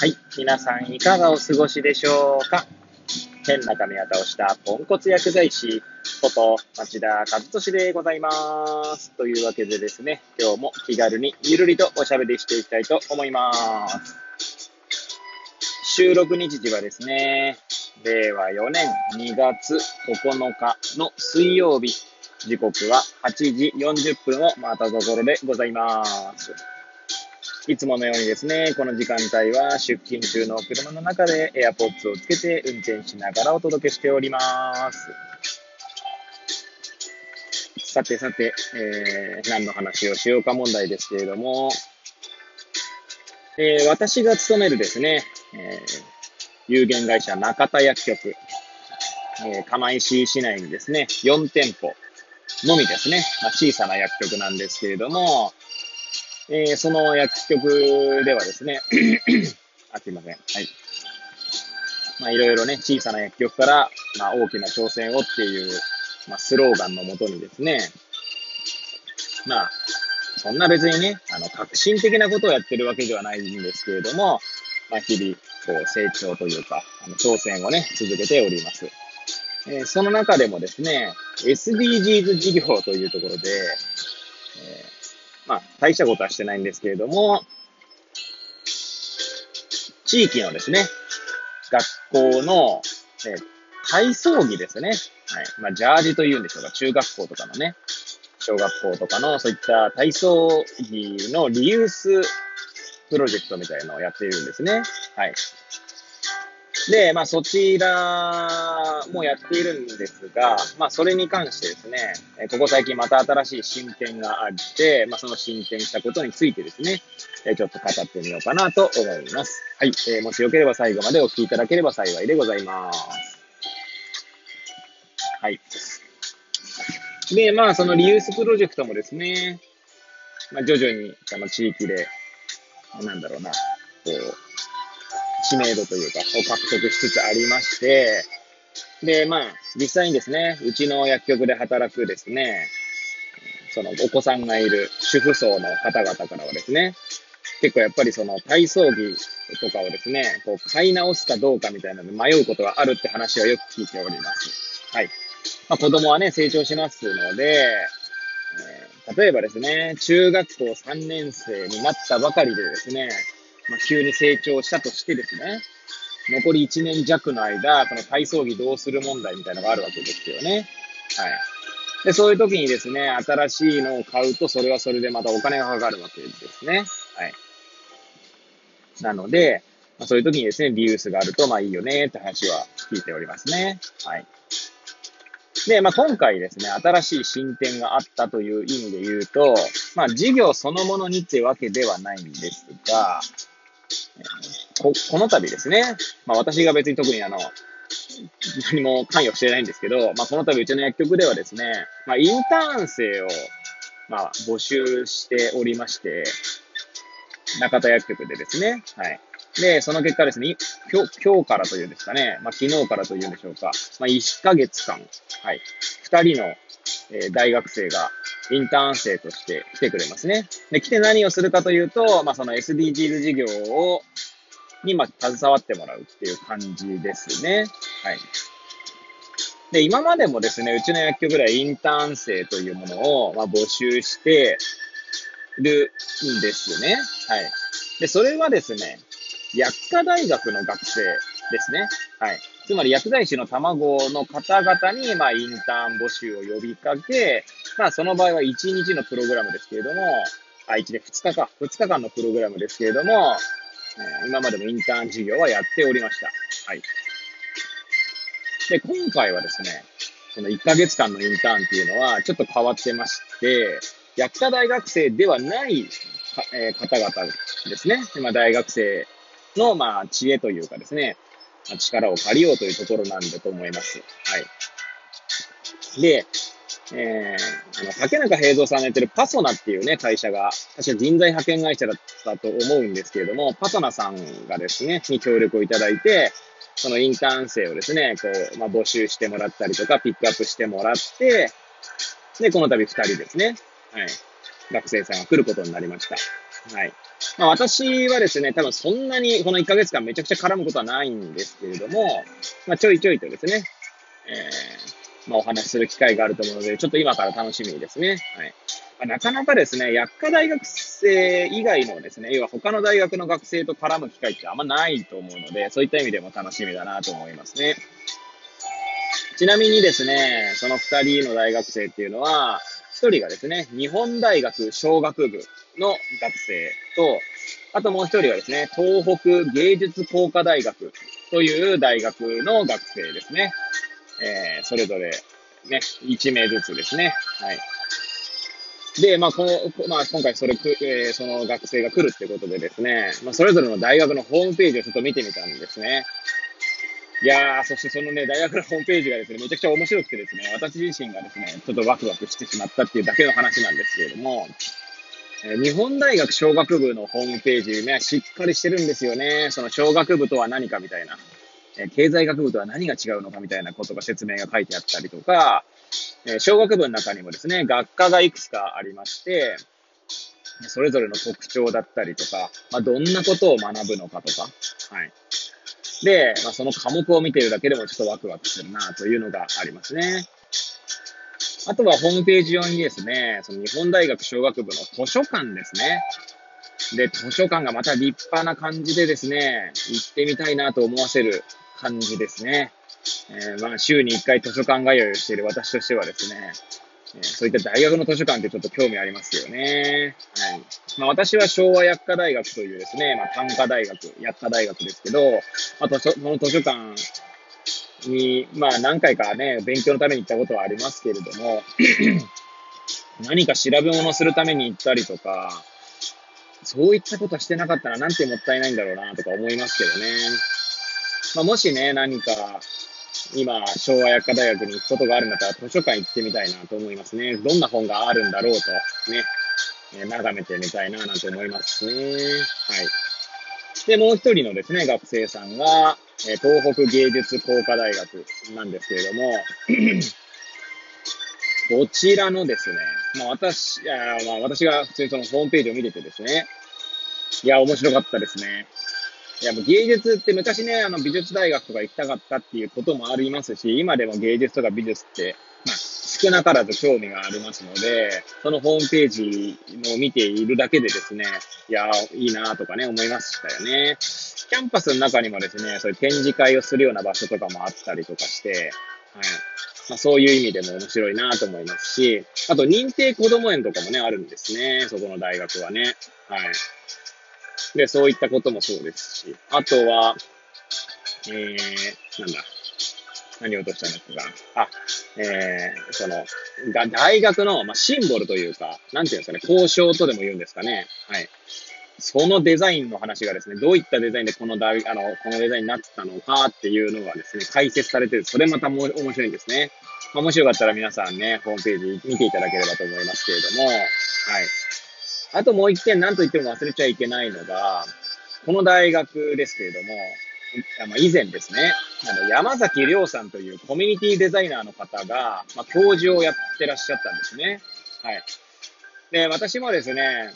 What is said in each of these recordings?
はい。皆さんいかがお過ごしでしょうか？変な髪型をしたポンコツ薬剤師こと町田和俊でございます。というわけでですね、今日も気軽にゆるりとおしゃべりしていきたいと思います。収録日時はですね、令和4年2月9日の水曜日、時刻は8時40分を回ったところでございます。いつものようにですね、この時間帯は出勤中の車の中で AirPods をつけて運転しながらお届けしております。さてさて、えー何の話をしようか問題ですけれども、えー私が勤めるですね、えー有限会社中田薬局、えー釜石市内にですね、4店舗のみですね、まあ、小さな薬局なんですけれども、えーその薬局ではですね、あ、すいません。はい。まあ、いろいろね、小さな薬局から、まあ、大きな挑戦をっていう、まあ、スローガンのもとにですね、まあ、そんな別にね、あの、革新的なことをやってるわけではないんですけれども、まあ、日々、こう、成長というか、あの挑戦をね、続けております。えーその中でもですね、SDGs 事業というところで、えーまあ、大したことはしてないんですけれども、地域のですね、学校の、え体操着ですね。はい。まあ、ジャージというんでしょうか。中学校とかのね、小学校とかのそういった体操着のリユースプロジェクトみたいなのをやっているんですね。はい。で、まあ、そちらもやっているんですが、まあ、それに関してですね、えーここ最近また新しい進展があって、まあ、その進展したことについてですね、えーちょっと語ってみようかなと思います。はい。えーもしよければ最後までお聞きいただければ幸いでございます。はい。で、まあ、そのリユースプロジェクトもですね、まあ、徐々に、その地域で、なんだろうな、こう、知名度というか、を獲得しつつありまして、で、まあ、実際にですね、うちの薬局で働くですね、そのお子さんがいる主婦層の方々からはですね、結構やっぱりその体操着とかをですね、こう買い直すかどうかみたいなので迷うことがあるって話をよく聞いております。はい。まあ、子供はね、成長しますので、えー例えばですね、中学校3年生になったばかりでですね、まあ、急に成長したとしてですね、残り1年弱の間、この体操着どうする問題みたいなのがあるわけですよね。はい。で、そういう時にですね、新しいのを買うと、それはそれでまたお金がかかるわけですね。はい。なので、まあ、そういう時にですね、リユースがあると、まあいいよねって話は聞いておりますね。はい。で、まあ、今回ですね、新しい進展があったという意味で言うと、まあ、事業そのものにってわけではないんですが、ここの度ですね、まあ、私が別に特にあの、何も関与してないんですけど、まあ、この度うちの薬局ではですね、まあ、インターン生を、まあ、募集しておりまして、中田薬局でですね、はい。で、その結果ですね、今日今日からというんですかね、まあ、昨日からというんでしょうか、まあ、1ヶ月間、はい、2人の、えー大学生がインターン生として来てくれますね。で、来て何をするかというと、まあ、その SDGs 事業を、に、ま、携わってもらうっていう感じですね。はい。で、今までもですね、うちの薬局ではインターン生というものを、ま、募集してるんですね。はい。で、それはですね、薬科大学の学生ですね。はい。つまり薬剤師の卵の方々に、まあ、インターン募集を呼びかけ、まあ、その場合は1日のプログラムですけれども、あ、1日、2日か、2日間のプログラムですけれども、えー今までもインターン授業はやっておりました。はい。で、今回はですね、その1ヶ月間のインターンっていうのはちょっと変わってまして、薬科大学生ではない、えー方々ですね。まあ、大学生の、まあ、知恵というかですね、まあ力を借りようというところなんだと思います。はい。で、えー、あの、竹中平蔵さんがやってるパソナっていうね、会社が、確か人材派遣会社だったと思うんですけれども、パソナさんがですね、に協力をいただいて、そのインターン生をですね、こう、まあ、募集してもらったりとか、ピックアップしてもらって、で、この度二人ですね。はい。学生さんが来ることになりました。はい。まあ、私はですね、多分そんなにこの1ヶ月間めちゃくちゃ絡むことはないんですけれども、まあ、ちょいちょいとですね、えー、まあ、お話しする機会があると思うので、ちょっと今から楽しみですね。はい。まあ、なかなかですね、薬科大学生以外のですね、要は他の大学の学生と絡む機会ってあんまないと思うので、そういった意味でも楽しみだなと思いますね。ちなみにですね、その2人の大学生っていうのは、1人がですね、日本大学商学部の学生と、あともう1人はですね、東北芸術工科大学という大学の学生ですね。えー、それぞれね、1名ずつですね。はい。で、まあ、この、まあ、今回それ、えー、その学生が来るってことでですね、まあ、それぞれの大学のホームページをちょっと見てみたんですね。いやー、そしてそのね、大学のホームページがですね、めちゃくちゃ面白くてですね、私自身がですね、ちょっとワクワクしてしまったっていうだけの話なんですけれども、日本大学商学部のホームページね、しっかりしてるんですよね。その商学部とは何かみたいな、え経済学部とは何が違うのかみたいなことが説明が書いてあったりとか、え商学部の中にもですね、学科がいくつかありまして、それぞれの特徴だったりとか、まあ、どんなことを学ぶのかとか、はい。で、まあ、その科目を見ているだけでもちょっとワクワクするなというのがありますね。あとはホームページ用にですね、その日本大学小学部の図書館ですね。で、図書館がまた立派な感じでですね、行ってみたいなと思わせる感じですね。えー、まあ、週に1回図書館通いをしている私としてはですね、えそういった大学の図書館ってちょっと興味ありますよね。はい。まあ、私は昭和薬科大学というですね、まあ、単科大学、薬科大学ですけど、まあ、図書、この図書館に、まあ、何回かね、勉強のために行ったことはありますけれども、何か調べ物するために行ったりとか、そういったことしてなかったらなんてもったいないんだろうなとか思いますけどね。まあ、もしね、何か今、昭和薬科大学に行くことがあるんだったら図書館行ってみたいなと思いますね。どんな本があるんだろうと、ね、え眺めてみたいななんて思いますね。はい。で、もう一人のですね、学生さんが、え東北芸術工科大学なんですけれども、こちらのですね、まあ私、あまあ私が普通にそのホームページを見ててですね、いや、面白かったですね。いや、もう芸術って昔ね、あの美術大学とか行きたかったっていうこともありますし、今でも芸術とか美術って、まあ、少なからず興味がありますので、そのホームページを見ているだけでですね、いや、いいなとかね、思いましたよね。キャンパスの中にもですね、そういう展示会をするような場所とかもあったりとかして、はい。まあ、そういう意味でも面白いなと思いますし、あと認定こども園とかもね、あるんですね、そこの大学はね。はい。で、そういったこともそうですし、あとは、えー、なんだ、何を落としたんだっけか。あ、えー、その、が大学の、まあ、シンボルというか、なんていうんですかね、交渉とでも言うんですかね。はい。そのデザインの話がですね、どういったデザインでこの大、あの、このデザインになってたのかっていうのがですね、解説されてる。それまたも面白いんですね。まあ、もしよかったら皆さんね、ホームページ見ていただければと思いますけれども、はい。あともう一点何と言っても忘れちゃいけないのが、この大学ですけれども、まあ、以前ですね、あの山崎亮さんというコミュニティデザイナーの方が、まあ、教授をやってらっしゃったんですね。はい。で、私もですね、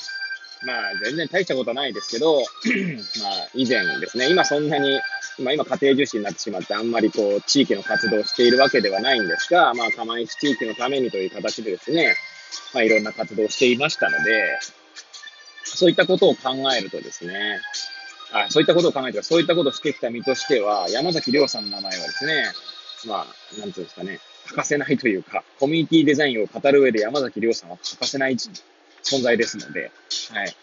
まあ、全然大したことはないですけど、まあ、以前ですね、今そんなに、まあ、今家庭重視になってしまって、あんまりこう、地域の活動をしているわけではないんですが、まあ、釜石地域のためにという形でですね、まあ、いろんな活動をしていましたので、そういったことを考えるとですね、あそういったことを考えて、そういったことをしてきた身としては、山崎亮さんの名前はですね、まあ、なんていうんですかね、欠かせないというか、コミュニティデザインを語る上で山崎亮さんは欠かせない存在ですので、はい。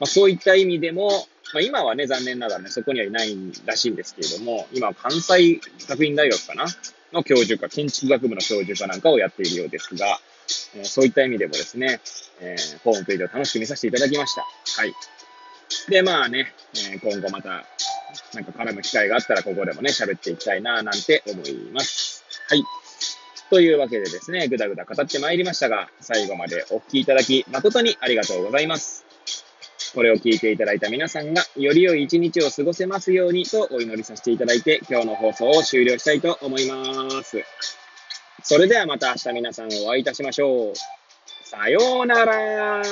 まあ、そういった意味でも、まあ、今はね、残念ながらね、そこにはいないらしいんですけれども、今は関西学院大学かなの教授か、建築学部の教授かなんかをやっているようですが、えー、そういった意味でもですね、えー、ホームページを楽しく見させていただきました。はい。で、まあね、えー、今後また、なんか絡む機会があったら、ここでもね、喋っていきたいな、なんて思います。はい。というわけでですね、ぐだぐだ語ってまいりましたが、最後までお聴きいただき、誠にありがとうございます。これを聞いていただいた皆さんが、より良い一日を過ごせますようにとお祈りさせていただいて、今日の放送を終了したいと思います。それではまた明日皆さんお会いいたしましょう。さようなら